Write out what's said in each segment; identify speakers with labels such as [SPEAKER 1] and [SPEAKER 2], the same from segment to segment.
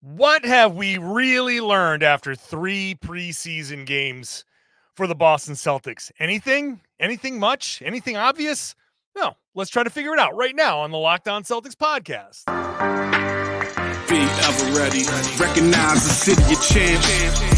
[SPEAKER 1] What have we really learned after three preseason games for the Boston Celtics? Anything? Anything much? Anything obvious? No. Let's try to figure it out right now on the Locked On Celtics podcast.
[SPEAKER 2] Be ever ready. Recognize the city of champs.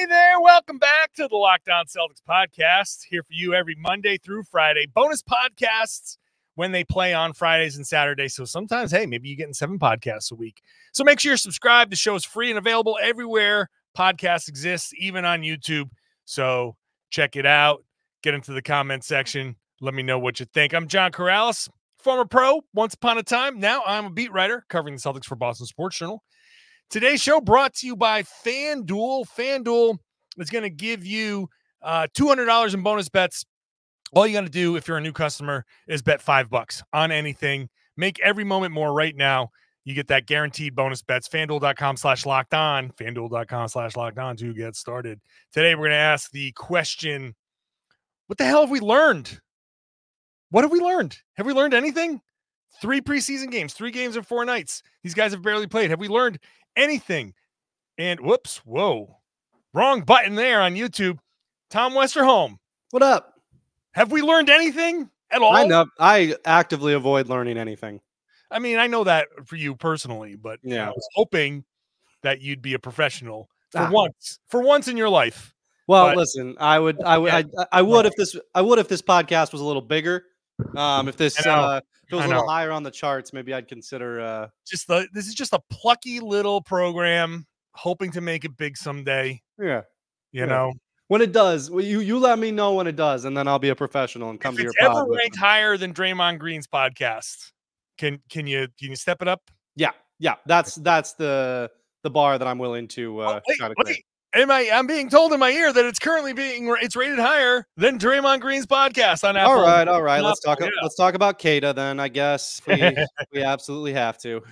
[SPEAKER 1] Hey there, welcome back to the Locked On Celtics podcast. Here for you every Monday through Friday. Bonus podcasts when they play on Fridays and Saturdays. So sometimes, hey, maybe you're getting seven podcasts a week. So make sure you're subscribed. The show is free and available everywhere podcasts exist, even on YouTube. So check it out. Get into the comment section. Let me know what you think. I'm John Karalis, former pro once upon a time. Now I'm a beat writer covering the Celtics for Boston Sports Journal. Today's show brought to you by FanDuel. FanDuel is going to give you uh, $200 in bonus bets. All you got to do if you're a new customer is bet five bucks on anything. Make every moment more right now. You get that guaranteed bonus bets. FanDuel.com slash locked on. FanDuel.com slash locked on to get started. Today, we're going to ask the question What the hell have we learned? What have we learned? Have we learned anything? Three preseason games, three games in four nights. These guys have barely played. Have we learned anything. And whoops, whoa, wrong button there on YouTube. Tom Westerholm,
[SPEAKER 3] what up?
[SPEAKER 1] Have we learned anything at all?
[SPEAKER 3] I know I actively avoid learning anything.
[SPEAKER 1] I mean, I know that for you personally, but
[SPEAKER 3] yeah,
[SPEAKER 1] I was hoping that you'd be a professional for ah. once, for once in your life.
[SPEAKER 3] Well, but, listen, I would, I would, yeah. I, I, would if this, I would if this podcast was a little bigger. Um, if this, uh, was a little higher on the charts, maybe I'd consider. Uh,
[SPEAKER 1] just the this is just a plucky little program, hoping to make it big someday.
[SPEAKER 3] Yeah,
[SPEAKER 1] you yeah. know.
[SPEAKER 3] When it does, well, you you let me know when it does, and then I'll be a professional and come
[SPEAKER 1] if
[SPEAKER 3] to your.
[SPEAKER 1] It's ever ranked higher than Draymond Green's podcast. Can can you can you step it up?
[SPEAKER 3] Yeah, yeah. That's that's the the bar that I'm willing to uh, oh, wait, try to
[SPEAKER 1] wait, am I? I'm being told in my ear that it's currently being it's rated higher than Draymond Green's podcast on Apple.
[SPEAKER 3] All right, all right. Let's talk. Yeah. Let's talk about Queta then. I guess we we absolutely have to.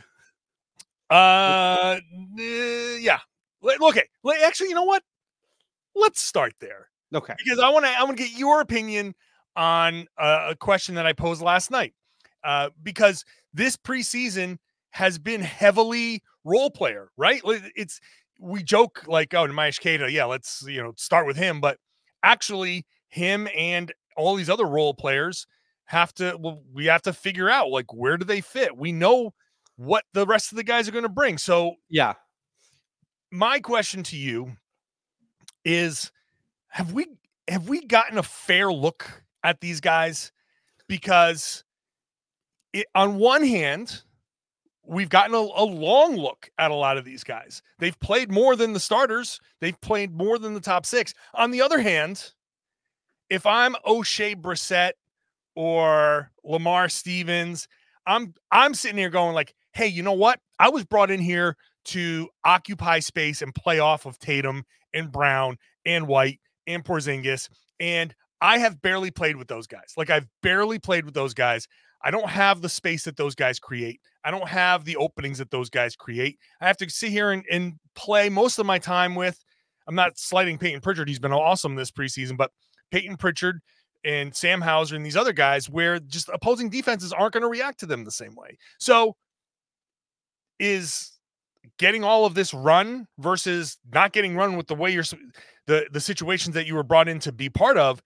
[SPEAKER 1] Uh, yeah. Okay. Actually, you know what? Let's start there.
[SPEAKER 3] Okay.
[SPEAKER 1] Because I want to I want to get your opinion on a question that I posed last night. Uh, because this preseason has been heavily role player, right? It's we joke like, oh, Neemias Queta, uh, yeah, let's you know start with him, but actually, him and all these other role players have to. Well, we have to figure out like where do they fit. We know what the rest of the guys are going to bring. So
[SPEAKER 3] yeah,
[SPEAKER 1] my question to you is: Have we have we gotten a fair look at these guys? Because it, on one hand, we've gotten a, a, long look at a lot of these guys. They've played more than the starters, they've played more than the top six. On the other hand, if I'm Oshae Brissett or Lamar Stevens, I'm I'm sitting here going like, hey, you know what? I was brought in here to occupy space and play off of Tatum and Brown and White and Porzingis. And I have barely played with those guys. Like I've barely played with those guys. I don't have the space that those guys create. I don't have the openings that those guys create. I have to sit here and, and play most of my time with. I'm not slighting Payton Pritchard. He's been awesome this preseason, but Payton Pritchard and Sam Hauser and these other guys, where just opposing defenses aren't going to react to them the same way. So, is getting all of this run versus not getting run with the way you're the the situations that you were brought in to be part of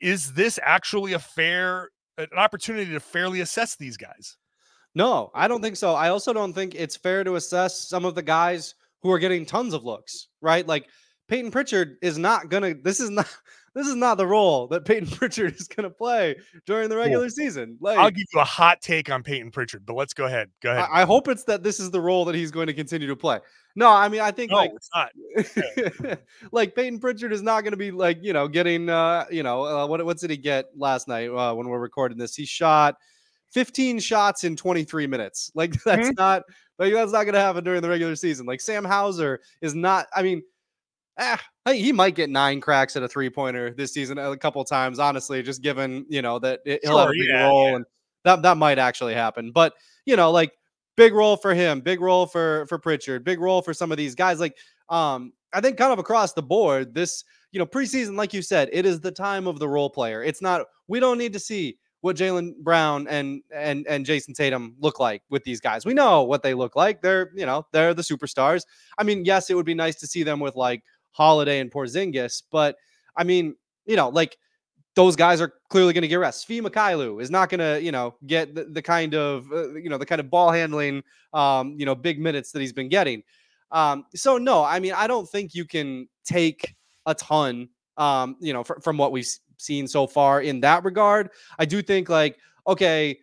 [SPEAKER 1] is this actually a fair an opportunity to fairly assess these guys.
[SPEAKER 3] No, I don't think so. I also don't think it's fair to assess some of the guys who are getting tons of looks, right? Like Payton Pritchard is not gonna. This is not. This is not the role that Payton Pritchard is going to play during the regular cool. season.
[SPEAKER 1] Like, I'll give you a hot take on Payton Pritchard, but let's go ahead. Go ahead.
[SPEAKER 3] I, I hope it's that this is the role that he's going to continue to play. No, I mean, I think
[SPEAKER 1] no,
[SPEAKER 3] like
[SPEAKER 1] it's not.
[SPEAKER 3] like Payton Pritchard is not going to be like you know getting uh you know uh, what what did he get last night uh, when we're recording this? He shot 15 shots in 23 minutes. Like that's mm-hmm. not Like that's not going to happen during the regular season. Like Sam Hauser is not. I mean, eh, he might get nine cracks at a three pointer this season a couple times. Honestly, just given you know that he'll sure, have a big yeah, role yeah. and that that might actually happen. But you know, like big role for him, big role for for Pritchard, big role for some of these guys. Like um, I think kind of across the board, this you know preseason, like you said, it is the time of the role player. It's not. We don't need to see what Jaylen Brown and and and Jayson Tatum look like with these guys. We know what they look like. They're you know they're the superstars. I mean, yes, it would be nice to see them with like Holiday and Porzingis, but I mean, you know, like those guys are clearly going to get rest. Svi Mykhailiuk is not going to, you know, get the, the kind of, uh, you know, the kind of ball handling, um, you know, big minutes that he's been getting. Um, so no, I mean, I don't think you can take a ton, um, you know, fr- from what we've seen so far in that regard. I do think like, okay,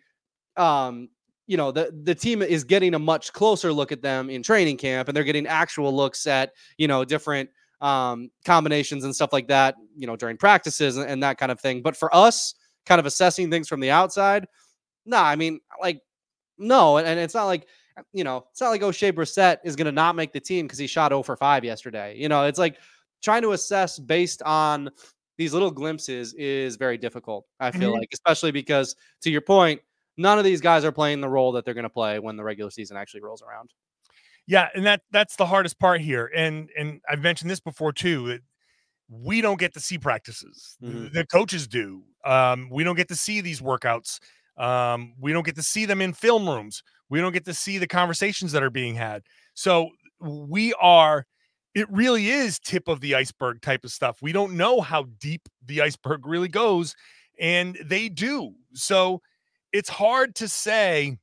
[SPEAKER 3] um, you know, the the team is getting a much closer look at them in training camp, and they're getting actual looks at, you know, different um, combinations and stuff like that, you know, during practices and, and, that kind of thing. But for us, kind of assessing things from the outside, no, nah, I mean, like, no. And, and, it's not like, you know, it's not like Oshae Brissett is going to not make the team because he shot 0 for 5 yesterday. You know, it's like trying to assess based on these little glimpses is very difficult, I feel mm-hmm. like, especially because to your point, none of these guys are playing the role that they're going to play when the regular season actually rolls around.
[SPEAKER 1] Yeah, and that that's the hardest part here. And and I've mentioned this before too. It, we don't get to see practices. Mm-hmm. The coaches do. Um, we don't get to see these workouts. Um, we don't get to see them in film rooms. We don't get to see the conversations that are being had. So we are it really is tip of the iceberg type of stuff. We don't know how deep the iceberg really goes and they do. So it's hard to say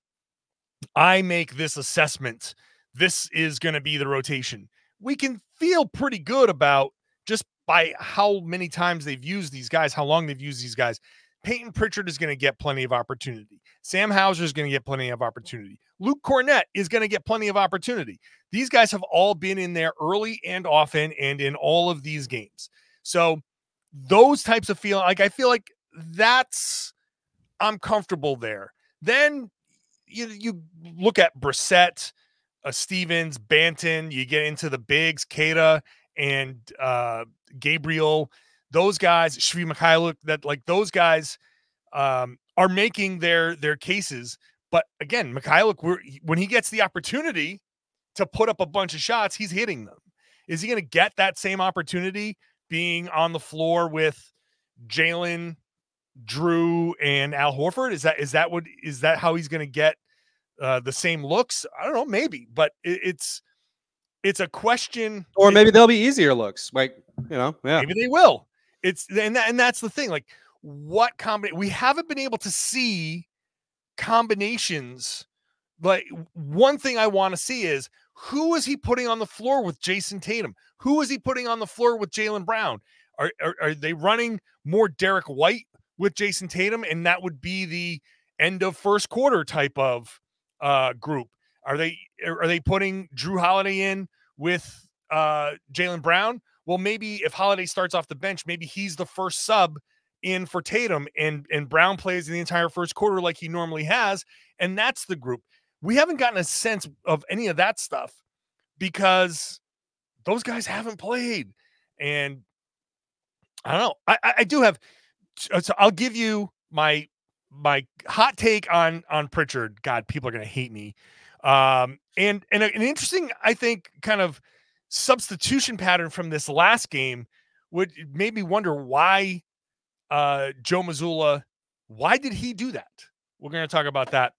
[SPEAKER 1] I make this assessment this is going to be the rotation. We can feel pretty good about just by how many times they've used these guys, how long they've used these guys. Payton Pritchard is going to get plenty of opportunity. Sam Hauser is going to get plenty of opportunity. Luke Kornet is going to get plenty of opportunity. These guys have all been in there early and often and in all of these games. So those types of feel like I feel like that's I'm comfortable there. Then you you look at Brissett, Stevens, Banton. You get into the bigs, Queta and uh, Gabriel. Those guys, Svi Mykhailiuk, that like those guys um, are making their their cases. But again, Mykhailiuk, when he gets the opportunity to put up a bunch of shots, he's hitting them. Is he going to get that same opportunity being on the floor with Jaylen, Jrue, and Al Horford? Is that is that what is that how he's going to get uh, the same looks. I don't know, maybe, but it, it's it's a question.
[SPEAKER 3] Or maybe they'll be easier looks. Like you know, yeah,
[SPEAKER 1] maybe they will. It's and that, and that's the thing. Like, what combination? We haven't been able to see combinations. Like one thing I want to see is who is he putting on the floor with Jayson Tatum? Who is he putting on the floor with Jaylen Brown? Are, are, are they running more Derrick White with Jayson Tatum, and that would be the end of first quarter type of uh, group? Are they are they putting Jrue Holiday in with uh, Jaylen Brown? Well, maybe if Holiday starts off the bench, maybe he's the first sub in for Tatum, and and Brown plays the entire first quarter like he normally has, and that's the group. We haven't gotten a sense of any of that stuff because those guys haven't played, and I don't know. I I do have. So I'll give you my my hot take on on Pritchard. God, people are going to hate me. Um, and and an interesting, I think, kind of substitution pattern from this last game would made me wonder why uh, Joe Mazzulla, Why did he do that? We're going to talk about that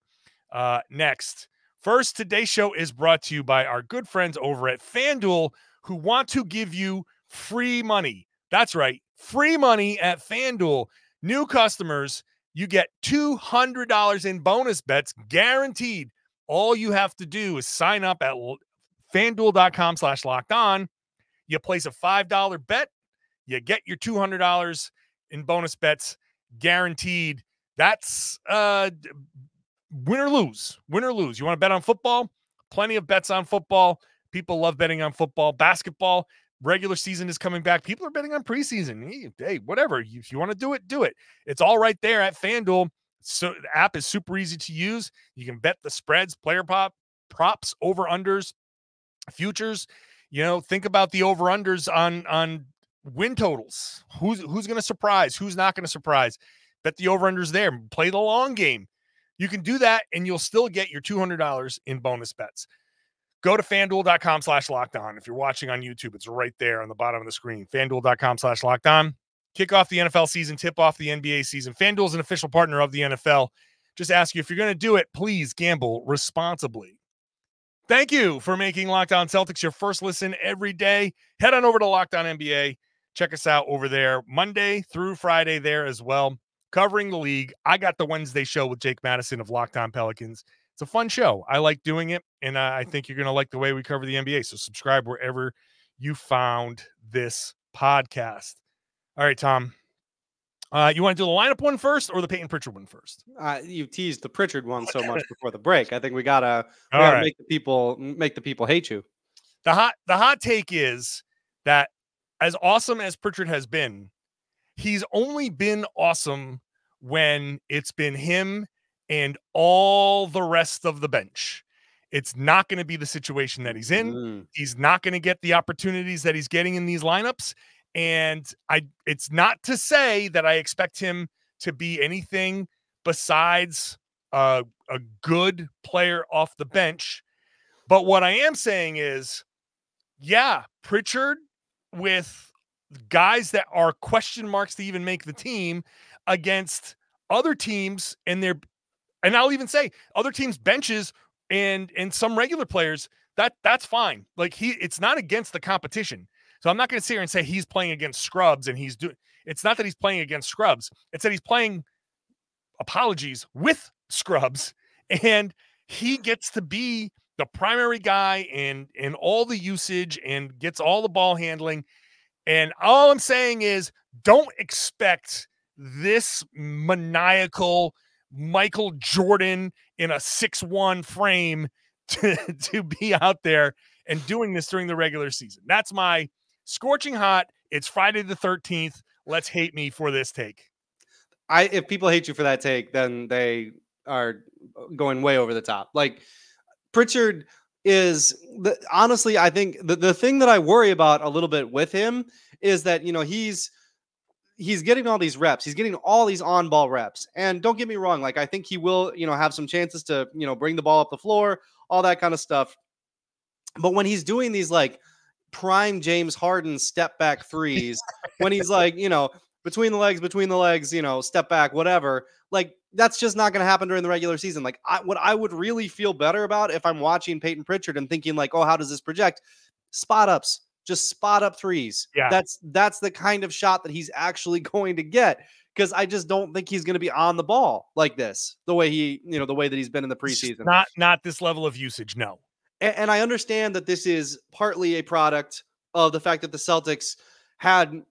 [SPEAKER 1] uh, next. First, today's show is brought to you by our good friends over at FanDuel who want to give you free money. That's right, free money at FanDuel. New customers you get $200 in bonus bets guaranteed. All you have to do is sign up at fanduel.com slash locked on. You place a $5 bet, you get your $200 in bonus bets guaranteed. That's uh, win or lose. Win or lose. You want to bet on football? Plenty of bets on football. People love betting on football. Basketball, regular season is coming back. People are betting on preseason. Hey, whatever. If you want to do it, do it. It's all right there at FanDuel. So the app is super easy to use. You can bet the spreads, player pop, props, over unders, futures. You know, think about the over unders on on win totals. Who's who's going to surprise? Who's not going to surprise? Bet the over unders there. Play the long game. You can do that, and you'll still get your two hundred dollars in bonus bets. Go to fanduel.com slash locked on. If you're watching on YouTube, it's right there on the bottom of the screen. Fanduel.com slash locked on. Kick off the NFL season, tip off the NBA season. FanDuel is an official partner of the NFL. Just ask you if you're going to do it, please gamble responsibly. Thank you for making Locked On Celtics your first listen every day. Head on over to Locked On NBA. Check us out over there Monday through Friday there as well, covering the league. I got the Wednesday show with Jake Madison of Locked On Pelicans. It's a fun show. I like doing it, and I think you're going to like the way we cover the NBA. So subscribe wherever you found this podcast. All right, Tom. Uh, you want to do the lineup one first or the Payton Pritchard one first?
[SPEAKER 3] Uh, you teased the Pritchard one so much before the break. I think we gotta, we gotta
[SPEAKER 1] right.
[SPEAKER 3] make the people make the people hate you.
[SPEAKER 1] The hot the hot take is that as awesome as Pritchard has been, he's only been awesome when it's been him and all the rest of the bench. It's not going to be the situation that he's in.
[SPEAKER 3] Mm.
[SPEAKER 1] He's not going to get the opportunities that he's getting in these lineups. And I it's not to say that I expect him to be anything besides a, a good player off the bench. But what I am saying is, yeah, Pritchard with guys that are question marks to even make the team against other teams and their and I'll even say other teams benches and and some regular players that that's fine. Like he it's not against the competition. So I'm not going to sit here and say he's playing against scrubs and he's doing it's not that he's playing against scrubs. It's that he's playing apologies with scrubs and he gets to be the primary guy and and all the usage and gets all the ball handling and all i'm saying is don't expect this maniacal michael jordan in a 6-1 frame to, to be out there and doing this during the regular season. That's my scorching hot. It's friday the 13th let's hate me for this take.
[SPEAKER 3] I if people hate you for that take, then they are going way over the top. Like Pritchard is the, honestly, I think the, the thing that I worry about a little bit with him is that you know he's he's getting all these reps, he's getting all these on ball reps, and don't get me wrong, like I think he will you know have some chances to you know bring the ball up the floor, all that kind of stuff. But when he's doing these like prime James Harden step back threes, when he's like you know between the legs, between the legs, you know, step back, whatever. Like that's just not going to happen during the regular season. Like I, what I would really feel better about if I'm watching Payton Pritchard and thinking like, oh, how does this project? Spot ups, just spot up threes.
[SPEAKER 1] Yeah.
[SPEAKER 3] that's that's the kind of shot that he's actually going to get. Because I just don't think he's going to be on the ball like this, the way he, you know, the way that he's been in the preseason.
[SPEAKER 1] not not this level of usage no
[SPEAKER 3] A- and, I understand that this is partly a product of the fact that the Celtics had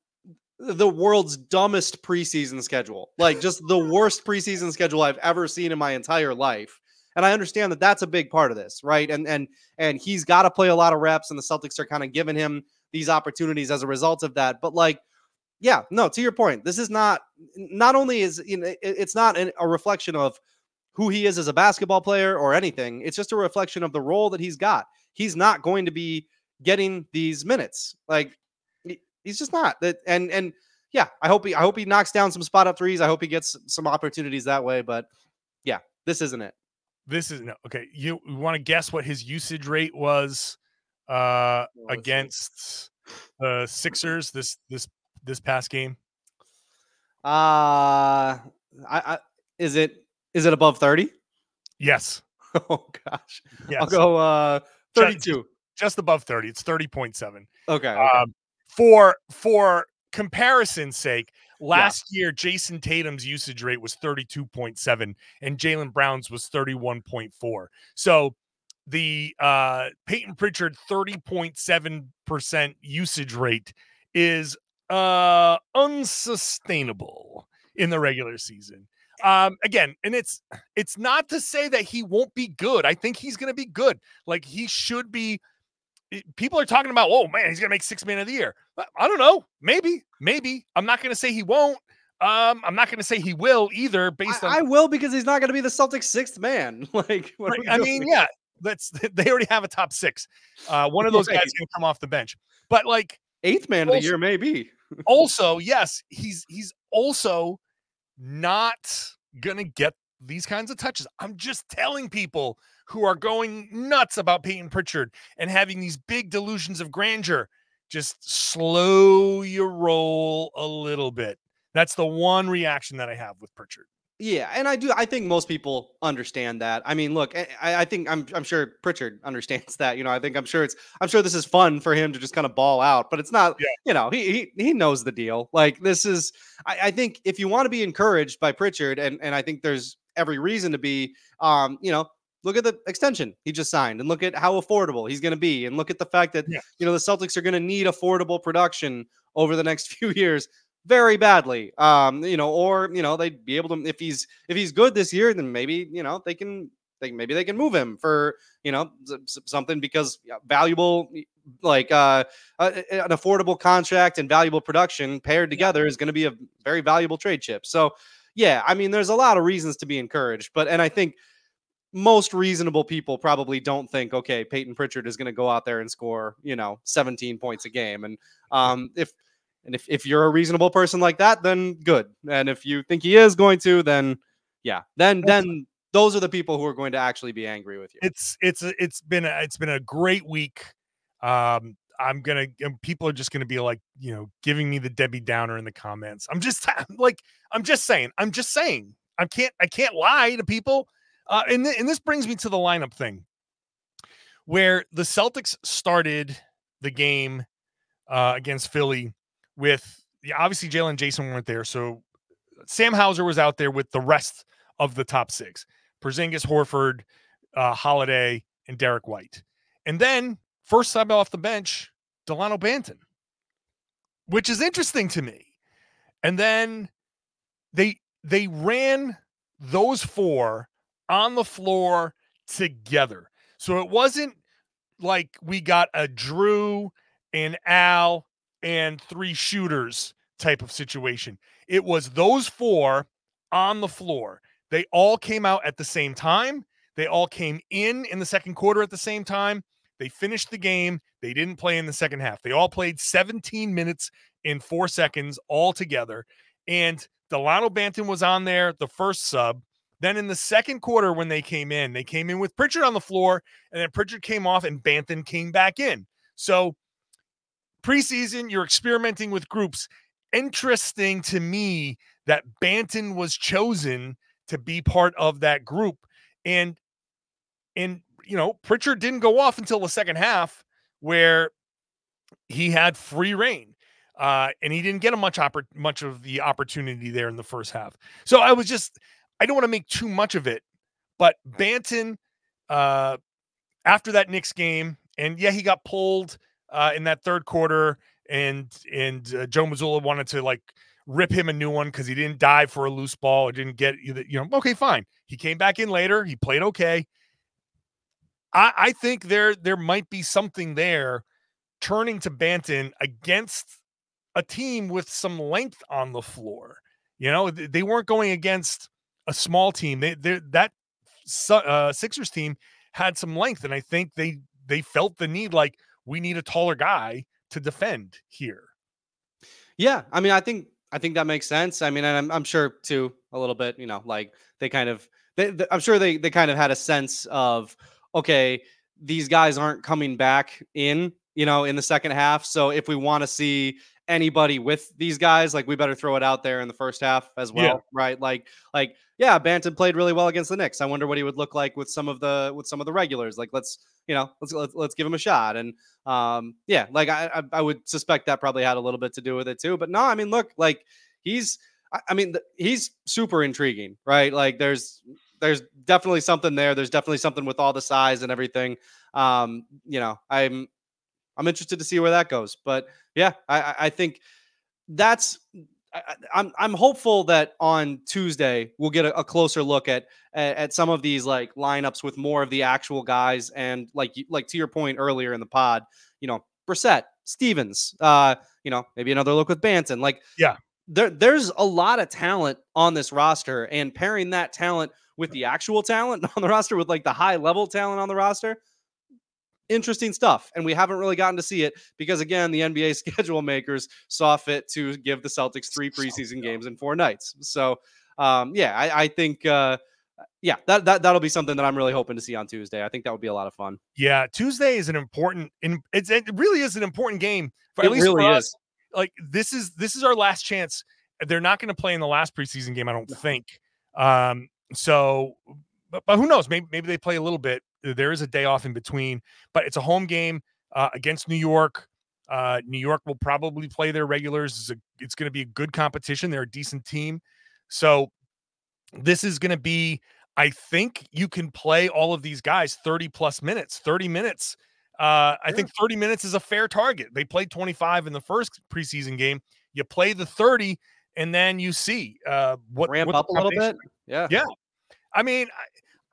[SPEAKER 3] the world's dumbest preseason schedule, like just the worst preseason schedule I've ever seen in my entire life. And I understand that that's a big part of this, right? And and and he's got to play a lot of reps, and the Celtics are kind of giving him these opportunities as a result of that. But like, yeah, no, to your point, this is not. Not only is you know, it's not an, a reflection of who he is as a basketball player or anything. It's just a reflection of the role that he's got. He's not going to be getting these minutes. Like he's just not. That and and yeah, I hope he I hope he knocks down some spot up threes. I hope he gets some opportunities that way. But yeah, this isn't it.
[SPEAKER 1] This is no okay you, you want to guess what his usage rate was uh against the sixers this this this past game
[SPEAKER 3] Uh I, I is it is it above 30?
[SPEAKER 1] yes
[SPEAKER 3] oh gosh.
[SPEAKER 1] yes
[SPEAKER 3] I'll go uh
[SPEAKER 1] Ju-
[SPEAKER 3] 32.
[SPEAKER 1] just above 30 it's 30.7
[SPEAKER 3] Okay. okay.
[SPEAKER 1] um for for comparison's sake last year jayson tatum's usage rate was 32.7 and jaylen brown's was 31.4 so the uh payton pritchard 30.7% usage rate is uh unsustainable in the regular season. Um again and it's it's not to say that he won't be good. I think he's going to be good. Like he should be people are talking about, oh man, he's gonna make six man of the year. I- I don't know. Maybe, maybe. I'm not gonna say he won't. Um, I'm not gonna say he will either, based on
[SPEAKER 3] I, I will because he's not to be the Celtics sixth man. like, what are
[SPEAKER 1] Right, I
[SPEAKER 3] doing?
[SPEAKER 1] mean, yeah, let's they already have a top six. Uh, one of those guys
[SPEAKER 3] Right.
[SPEAKER 1] is going to come off the bench. But like
[SPEAKER 3] Eighth man of the year, maybe.
[SPEAKER 1] also, yes, he's he's also not to get these kinds of touches. I'm just telling people who are going nuts about Payton Pritchard and having these big delusions of grandeur, just slow your roll a little bit. That's the one reaction that I have with Pritchard.
[SPEAKER 3] Yeah, and I do. I think most people understand that. I mean, look, I, I I think I'm I'm sure Pritchard understands that. You know, I think I'm sure it's I'm sure this is fun for him to just kind of ball out, but it's not.
[SPEAKER 1] Yeah.
[SPEAKER 3] You know, he he he knows the deal. Like this is. I, I think if you want to be encouraged by Pritchard, and and I think there's every reason to be. Um, you know, look at the extension he just signed, and look at how affordable he's going to be, and look at the fact that
[SPEAKER 1] Yeah.
[SPEAKER 3] you know the Celtics are going to need affordable production over the next few years very badly. Um, you know, or you know, they'd be able to if he's if he's good this year, then maybe you know they can they maybe they can move him for you know something because yeah, valuable like uh a- an affordable contract and valuable production paired together is going to be a very valuable trade chip. So yeah, I mean, there's a lot of reasons to be encouraged, but and I think most reasonable people probably don't think, okay, Payton Pritchard is going to go out there and score, you know, 17 points a game. And um, if and if, if you're a reasonable person like that, then good. And if you think he is going to, then yeah, then then those are the people who are going to actually be angry with you.
[SPEAKER 1] It's it's it's been a, it's been a great week. Um, I'm gonna and people are just gonna be like, you know, giving me the Debbie Downer in the comments. I'm just like, I'm just saying, I'm just saying, I can't I can't lie to people. Uh, and th- and this brings me to the lineup thing, where the Celtics started the game uh, against Philly with obviously Jaylen and Jayson weren't there, so Sam Hauser was out there with the rest of the top six: Porzingis, Horford, uh, Holiday, and Derrick White. And then first sub off the bench, Delano Banton, which is interesting to me. And then they they ran those four on the floor together. So it wasn't like we got a Jrue and Al and three shooters type of situation. It was those four on the floor. They all came out at the same time. They all came in in the second quarter at the same time. They finished the game. They didn't play in the second half. They all played 17 minutes in four seconds all together. And Delano Banton was on there, the first sub. Then in the second quarter, when they came in, they came in with Pritchard on the floor, and then Pritchard came off and Banton came back in. So preseason, you're experimenting with groups. Interesting to me that Banton was chosen to be part of that group. And and you know, Pritchard didn't go off until the second half where he had free reign. Uh, and he didn't get a much oppor- much of the opportunity there in the first half. So I was just I don't want to make too much of it, but Banton uh after that Knicks game, and yeah, he got pulled uh in that third quarter, and and uh, Joe Mazzulla wanted to like rip him a new one because he didn't dive for a loose ball or didn't get you know okay fine. He came back in later he played okay. I, I think there there might be something there turning to Banton against a team with some length on the floor you know they weren't going against a small team they that uh, Sixers team had some length and I think they they felt the need like we need a taller guy to defend here
[SPEAKER 3] Yeah, I mean, I think I think that makes sense. I mean, and I'm I'm sure too a little bit. You know, like they kind of, they, they- I'm sure they they kind of had a sense of okay, these guys aren't coming back in. You know, in the second half. So if we want to see anybody with these guys, like we better throw it out there in the first half as well,
[SPEAKER 1] Yeah.
[SPEAKER 3] right? Like, like yeah, Banton played really well against the Knicks. I wonder what he would look like with some of the with some of the regulars. Like, let's you know, let's let's, let's give him a shot. And um, yeah, like I, I would suspect that probably had a little bit to do with it too. But no, I mean, look, like he's, I, mean, he's super intriguing, right? Like there's there's definitely something there. There's definitely something with all the size and everything. Um, you know, I'm I'm interested to see where that goes. But yeah, I, I think that's. I, I'm I'm hopeful that on Tuesday we'll get a, a closer look at, at at some of these like lineups with more of the actual guys and like like to your point earlier in the pod, you know, Brissett, Stevens, uh, you know, maybe another look with Banton. Like,
[SPEAKER 1] Yeah.
[SPEAKER 3] there there's a lot of talent on this roster, and pairing that talent with the actual talent on the roster, with like the high level talent on the roster, interesting stuff. And we haven't really gotten to see it because again, the NBA schedule makers saw fit to give the Celtics three preseason games in four nights. So um, yeah, I, I think uh, yeah, that, that that'll be something that I'm really hoping to see on Tuesday. I think that would be a lot of fun.
[SPEAKER 1] Yeah, Tuesday is an important it's it really is an important game for
[SPEAKER 3] It
[SPEAKER 1] at least
[SPEAKER 3] really
[SPEAKER 1] for us.
[SPEAKER 3] is.
[SPEAKER 1] Like this is this is our last chance. They're not going to play in the last preseason game, I don't think. Um, so but, but who knows? Maybe maybe they play a little bit. There is a day off in between, but it's a home game uh, against New York. Uh, New York will probably play their regulars. It's, a, it's going to be a good competition. They're a decent team. So this is going to be, I think you can play all of these guys 30 plus minutes, 30 minutes. Uh, I think 30 minutes is a fair target. They played 25 in the first preseason game. You play the 30 and then you see uh, what
[SPEAKER 3] Ramp
[SPEAKER 1] what
[SPEAKER 3] up a little bit. Yeah.
[SPEAKER 1] Yeah. I mean,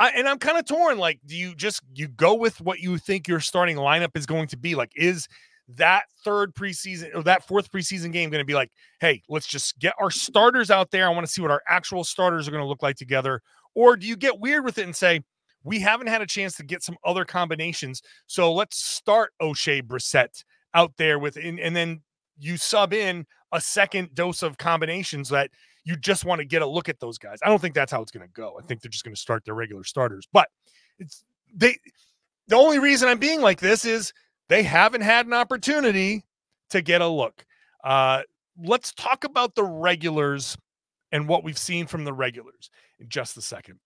[SPEAKER 1] I, and I'm kind of torn. Like, do you just you go with what you think your starting lineup is going to be? Like, is that third preseason or that fourth preseason game going to be like, hey, let's just get our starters out there. I want to see what our actual starters are going to look like together. Or do you get weird with it and say, we haven't had a chance to get some other combinations. So let's start Oshae Brissett out there with and, and then you sub in a second dose of combinations that you just want to get a look at those guys. I don't think that's how it's going to go. I think they're just going to start their regular starters. But it's they the only reason I'm being like this is they haven't had an opportunity to get a look. Uh let's talk about the regulars and what we've seen from the regulars in just a second.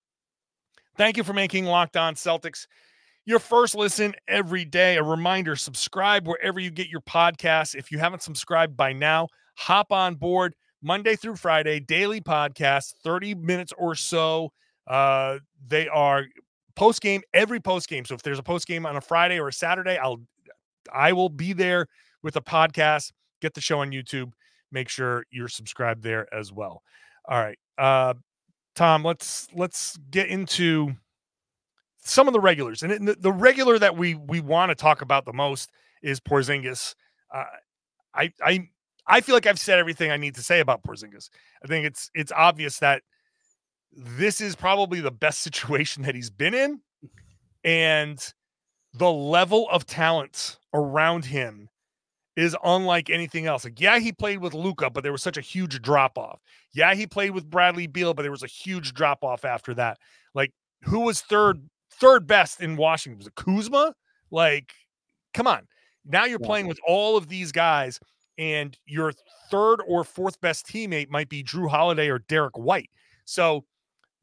[SPEAKER 1] Thank you for making Locked On Celtics your first listen every day. A reminder subscribe wherever you get your podcasts. If you haven't subscribed by now, hop on board Monday through Friday, daily podcast, 30 minutes or so. Uh, they are post game every post game. So if there's a post game on a Friday or a Saturday, I'll I will be there with a podcast. Get the show on YouTube. Make sure you're subscribed there as well. All right. Uh Tom, let's let's get into some of the regulars, and the, the regular that we we want to talk about the most is Porzingis. Uh, I I I feel like I've said everything I need to say about Porzingis. I think it's it's obvious that this is probably the best situation that he's been in, and the level of talent around him is unlike anything else. Like, yeah, he played with Luka, but there was such a huge drop off. Yeah, he played with Bradley Beal, but there was a huge drop off after that. Like, who was third third best in Washington? Was it Kuzma? Like, come on. Now you're
[SPEAKER 3] Yeah.
[SPEAKER 1] playing with all of these guys, and your third or fourth best teammate might be Jrue Holiday or Derrick White. So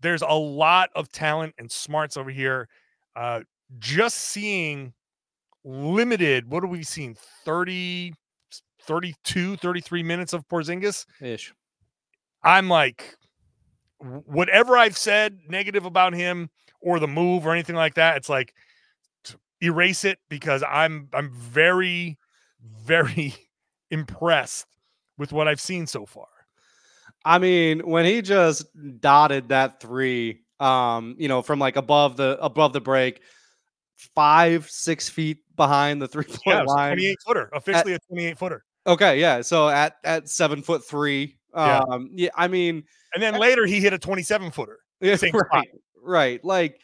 [SPEAKER 1] there's a lot of talent and smarts over here. Uh, just seeing limited, what are we seeing? 30, 32, 33 minutes of Porzingis.
[SPEAKER 3] Ish.
[SPEAKER 1] I'm like, whatever I've said negative about him or the move or anything like that, it's like erase it because I'm I'm very, very impressed with what I've seen so far.
[SPEAKER 3] I mean, when he just dotted that three, um, you know, from like above the above the break, five, six feet behind the three point
[SPEAKER 1] a
[SPEAKER 3] line.
[SPEAKER 1] 28 footer, officially a 28 footer.
[SPEAKER 3] Okay, yeah. So at at seven foot three.
[SPEAKER 1] Yeah.
[SPEAKER 3] Um, yeah, I mean,
[SPEAKER 1] And then later he hit a 27 footer.
[SPEAKER 3] yeah,
[SPEAKER 1] spot.
[SPEAKER 3] right, right. Like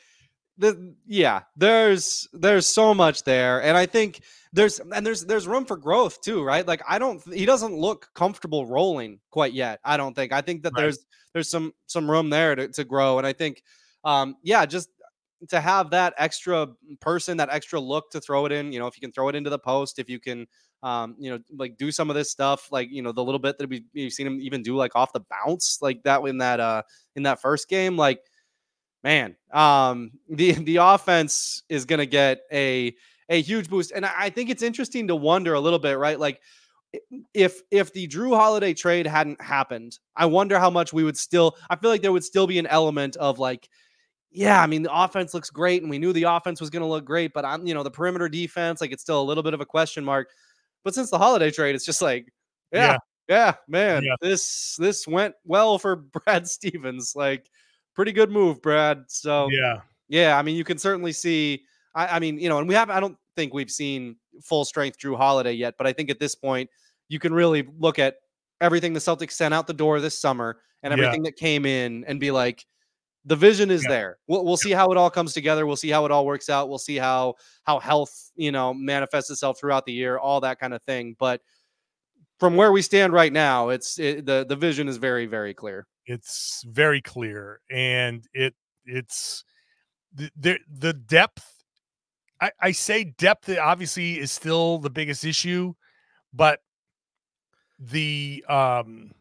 [SPEAKER 3] the yeah, there's there's so much there, and I think there's and there's there's room for growth too, right? Like I don't he doesn't look comfortable rolling quite yet. I don't think. I think that
[SPEAKER 1] Right.
[SPEAKER 3] there's there's some some room there to, to grow, and I think um yeah, just to have that extra person, that extra look to throw it in. You know, if you can throw it into the post, if you can um, you know, like do some of this stuff, like you know, the little bit that we we've seen him even do, like off the bounce, like that in that uh in that first game, like man, um, the the offense is gonna get a a huge boost, and I think it's interesting to wonder a little bit, right? Like if if the Jrue Holiday trade hadn't happened, I wonder how much we would still. I feel like there would still be an element of like yeah, I mean, the offense looks great, and we knew the offense was going to look great, but I'm, you know, the perimeter defense, like it's still a little bit of a question mark. But since the holiday trade, it's just like, yeah, yeah, man,
[SPEAKER 1] Yeah.
[SPEAKER 3] this this went well for Brad Stevens. Like, pretty good move, Brad. So
[SPEAKER 1] Yeah.
[SPEAKER 3] yeah, I mean, you can certainly see. I, I mean, you know, and we have. I don't think we've seen full strength Jrue Holiday yet, but I think at this point, you can really look at everything the Celtics sent out the door this summer and
[SPEAKER 1] Yeah.
[SPEAKER 3] everything that came in and be like, the vision is
[SPEAKER 1] Yeah.
[SPEAKER 3] there. We'll, we'll see how it all comes together. We'll see how it all works out. We'll see how how health you know manifests itself throughout the year, all that kind of thing. But from where we stand right now, it's it, the the vision is very very clear.
[SPEAKER 1] it's very clear and it it's the the, the depth I, I say depth obviously is still the biggest issue but the um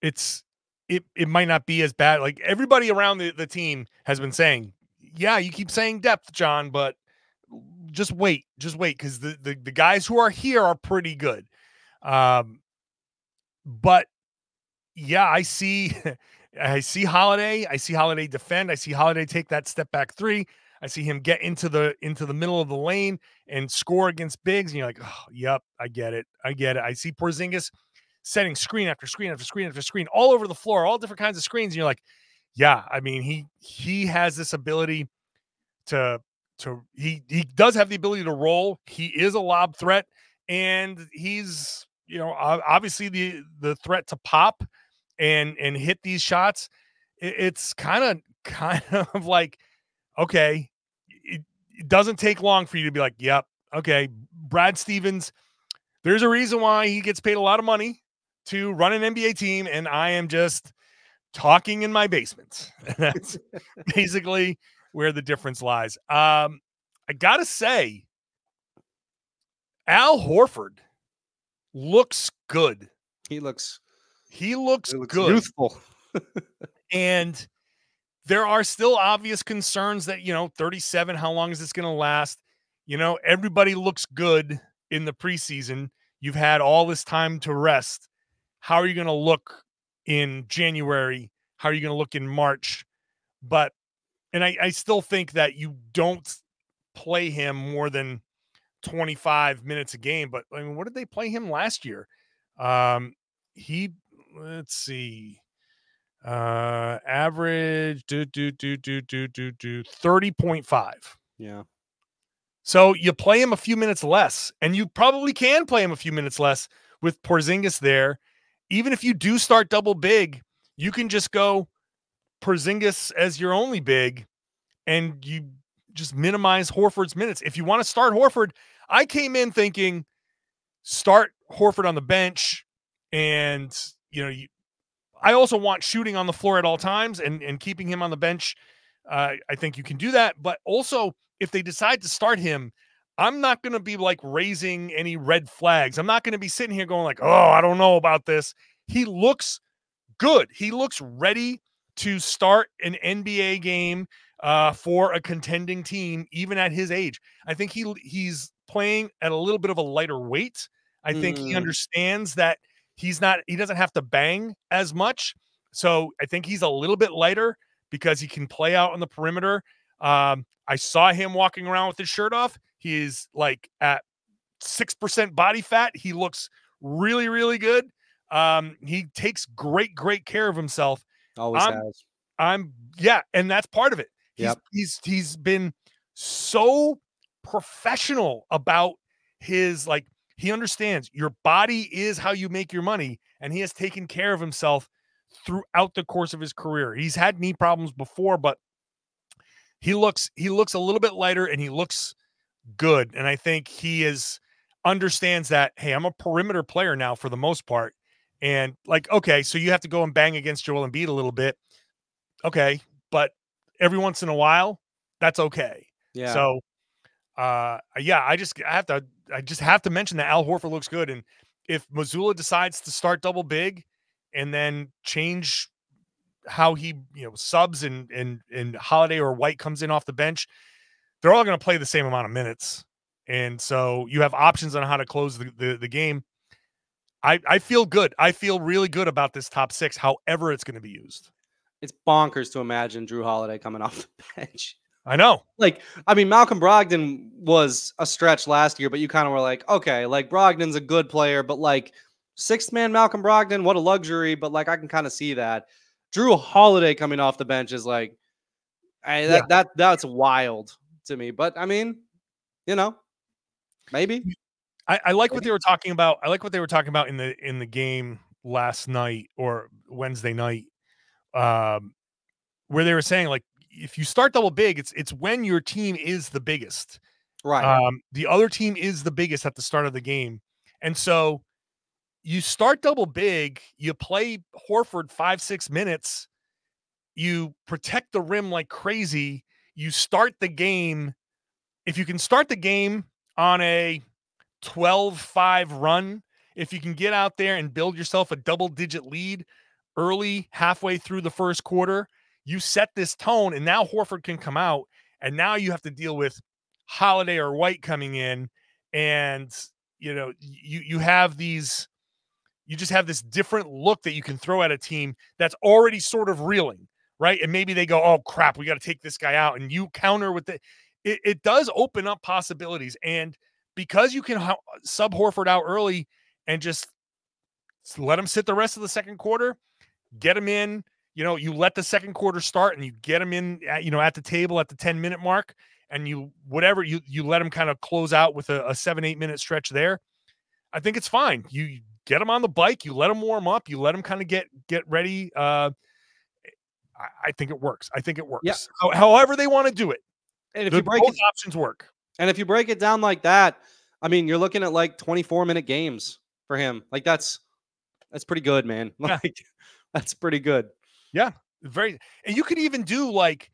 [SPEAKER 1] it's it, it might not be as bad like everybody around the, the team has been saying yeah you keep saying depth john but just wait just wait because the, the the guys who are here are pretty good um but yeah, I see I see Holiday, I see Holiday defend, I see Holiday take that step back three. I see him get into the into the middle of the lane and score against Bigs. And you're like, oh, yep, I get it. I get it. I see Porzingis setting screen after screen after screen after screen all over the floor, all different kinds of screens. And you're like, yeah, I mean, he he has this ability to to he he does have the ability to roll. He is a lob threat, and he's you know obviously the the threat to pop and and hit these shots. It, it's kind of kind of like okay, it, it doesn't take long for you to be like, yep, okay, Brad Stevens. There's a reason why he gets paid a lot of money to run an NBA team, and I am just talking in my basement. That's basically where the difference lies. Um, I gotta say, Al Horford looks good.
[SPEAKER 3] He looks,
[SPEAKER 1] He looks,
[SPEAKER 3] he looks
[SPEAKER 1] good,
[SPEAKER 3] youthful.
[SPEAKER 1] and there are still obvious concerns that you know 37. How long is this going to last? You know, everybody looks good in the preseason. You've had all this time to rest. How are you going to look in January? How are you going to look in March? But, and I, I still think that you don't play him more than 25 minutes a game. But I mean, what did they play him last year? Um, he, let's see, uh, average do, do, do, do, do, do, do 30.5.
[SPEAKER 3] Yeah.
[SPEAKER 1] So you play him a few minutes less, and you probably can play him a few minutes less with Porzingis there. Even if you do start double big, you can just go Porzingis as your only big, and you just minimize Horford's minutes. If you want to start Horford, I came in thinking start Horford on the bench, and you know you. I also want shooting on the floor at all times, and and keeping him on the bench. Uh, I think you can do that, but also if they decide to start him, I'm not going to be like raising any red flags. I'm not going to be sitting here going like, "Oh, I don't know about this." He looks good. He looks ready to start an NBA game uh, for a contending team, even at his age. I think he he's playing at a little bit of a lighter weight. I think he
[SPEAKER 3] Mm.
[SPEAKER 1] understands that he's not he doesn't have to bang as much. So I think he's a little bit lighter because he can play out on the perimeter. Um, I saw him walking around with his shirt off. He's like at six percent body fat. He looks really, really good. Um, he takes great, great care of himself.
[SPEAKER 3] Always
[SPEAKER 1] I'm-
[SPEAKER 3] has.
[SPEAKER 1] I'm yeah, and that's part of it. He's
[SPEAKER 3] Yep.
[SPEAKER 1] he's he's been so professional about his like he understands your body is how you make your money, and he has taken care of himself throughout the course of his career. He's had knee problems before, but he looks he looks a little bit lighter and he looks good. And I think he is understands that hey, I'm a perimeter player now for the most part. And like, okay, so you have to go and bang against Joel Embiid a little bit. Okay, but every once in a while, that's okay.
[SPEAKER 3] Yeah.
[SPEAKER 1] So uh yeah, I just I have to I just have to mention that Al Horford looks good. And if Mazzulla decides to start double big and then change how he you know subs and and and Holiday or White comes in off the bench, they're all going to play the same amount of minutes, and so you have options on how to close the, the the game. I I feel good. I feel really good about this top six, however it's going to be used.
[SPEAKER 3] it's bonkers to imagine Jrue Holiday coming off the bench.
[SPEAKER 1] I know.
[SPEAKER 3] Like, I mean, Malcolm Brogdon was a stretch last year, but you kind of were like, okay, like Brogdon's a good player, but like sixth man Malcolm Brogdon, what a luxury. But like, I can kind of see that. Jrue Holiday coming off the bench is like, I, that,
[SPEAKER 1] Yeah.
[SPEAKER 3] that that's wild to me. But I mean, you know, maybe.
[SPEAKER 1] I, I like what they were talking about. I like what they were talking about in the in the game last night or Wednesday night, um, where they were saying like if you start double big, it's it's when your team is the biggest.
[SPEAKER 3] Right.
[SPEAKER 1] Um, the other team is the biggest at the start of the game, and so you start double big. You play Horford five six minutes. You protect the rim like crazy. You start the game. If you can start the game on a 12 5 run, if you can get out there and build yourself a double digit lead early, halfway through the first quarter, you set this tone. And now Horford can come out. And now you have to deal with Holiday or White coming in. And, you know, you, you have these, you just have this different look that you can throw at a team that's already sort of reeling, right? And maybe they go, oh crap, we got to take this guy out. And you counter with the, it, it does open up possibilities. And, because you can sub Horford out early and just let him sit the rest of the second quarter, get him in. You know, you let the second quarter start and you get them in, at, you know, at the table at the 10 minute mark, and you whatever you you let them kind of close out with a, a seven eight minute stretch there. I think it's fine. You get them on the bike, you let them warm up, you let them kind of get get ready. Uh, I, I think it works. I think it works. Yeah. however they want to do it.
[SPEAKER 3] And if you break
[SPEAKER 1] both it, options work.
[SPEAKER 3] And if you break it down like that, I mean, you're looking at like 24 minute games for him. Like that's that's pretty good, man. Like yeah. that's pretty good.
[SPEAKER 1] Yeah, very. And you could even do like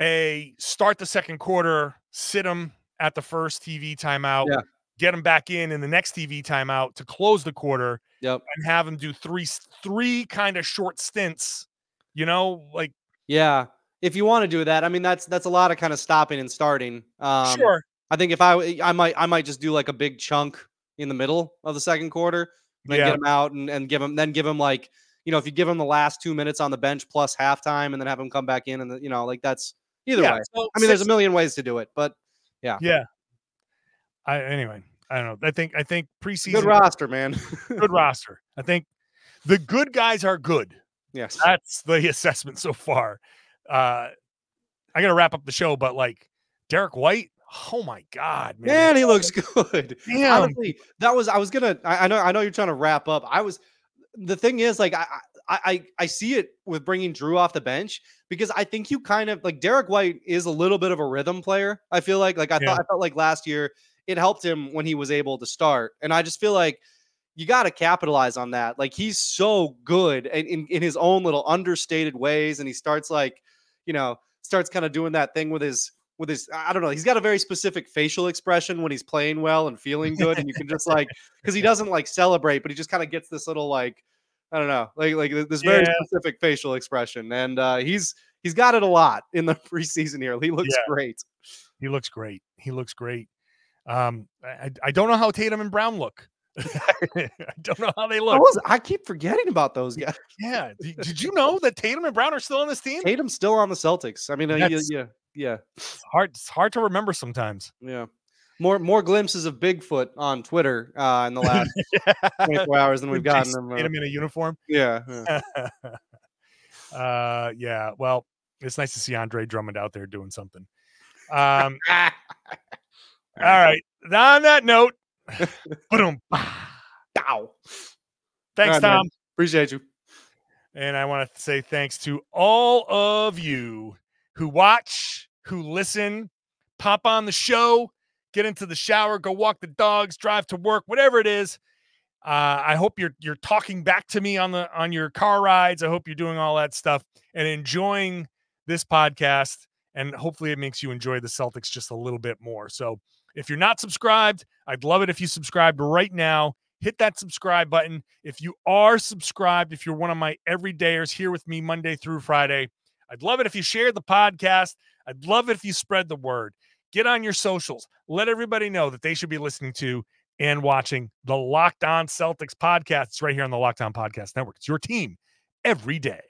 [SPEAKER 1] a start the second quarter, sit them at the first TV timeout, yeah. get them back in in the next TV timeout to close the quarter.
[SPEAKER 3] Yep.
[SPEAKER 1] And have them do three three kind of short stints. You know, like
[SPEAKER 3] yeah if you want to do that, I mean that's that's a lot of kind of stopping and starting. Um,
[SPEAKER 1] sure.
[SPEAKER 3] I think if I I might I might just do like a big chunk in the middle of the second quarter, then yeah. get them out and, and give them then give them like you know if you give him the last two minutes on the bench plus halftime and then have him come back in and the, you know like that's either yeah, way. So I mean, there's a million ways to do it, but yeah,
[SPEAKER 1] yeah. I anyway, I don't know. I think I think preseason
[SPEAKER 3] good roster, man.
[SPEAKER 1] good roster. I think the good guys are good.
[SPEAKER 3] Yes,
[SPEAKER 1] that's the assessment so far uh I gotta wrap up the show, but like Derrick White, oh my god,
[SPEAKER 3] man, man he looks good. Damn. Honestly, that was I was gonna. I, I, know I know you're trying to wrap up. I was. The thing is, like, I, I I see it with bringing Jrue off the bench because I think you kind of like Derrick White is a little bit of a rhythm player. I feel like like I yeah. thought I felt like last year it helped him when he was able to start, and I just feel like you got to capitalize on that. Like he's so good and in, in his own little understated ways, and he starts like you know, starts kind of doing that thing with his with his I don't know, he's got a very specific facial expression when he's playing well and feeling good and you can just like cuz he doesn't like celebrate but he just kind of gets this little like I don't know, like like this very yeah. specific facial expression and uh he's he's got it a lot in the preseason here. He looks yeah. great.
[SPEAKER 1] He looks great. He looks great. Um I, I don't know how Tatum and Brown look. I don't know how they look. I,
[SPEAKER 3] was, I keep forgetting about those guys.
[SPEAKER 1] Yeah. Did, did, you know that Tatum and Brown are still on this team?
[SPEAKER 3] Tatum's still on the Celtics. I mean, uh, yeah, yeah, yeah.
[SPEAKER 1] It's hard. It's hard to remember sometimes.
[SPEAKER 3] Yeah. More more glimpses of Bigfoot on Twitter uh, in the last 24 hours than we've gotten. Them,
[SPEAKER 1] him in a uniform.
[SPEAKER 3] Yeah. yeah.
[SPEAKER 1] uh, yeah. Well, it's nice to see Andre Drummond out there doing something. Um, all right. On that note, Boom. Thanks, right, Tom. Man.
[SPEAKER 3] Appreciate you.
[SPEAKER 1] And I want to say thanks to all of you who watch, who listen, pop on the show, get into the shower, go walk the dogs, drive to work, whatever it is. Uh, I hope you're you're talking back to me on the on your car rides. I hope you're doing all that stuff and enjoying this podcast. And hopefully, it makes you enjoy the Celtics just a little bit more. So if you're not subscribed, I'd love it if you subscribed right now. Hit that subscribe button. If you are subscribed, if you're one of my everydayers here with me Monday through Friday, I'd love it if you shared the podcast. I'd love it if you spread the word. Get on your socials. Let everybody know that they should be listening to and watching the Locked On Celtics podcast. It's right here on the Locked On Podcast Network. It's your team every day.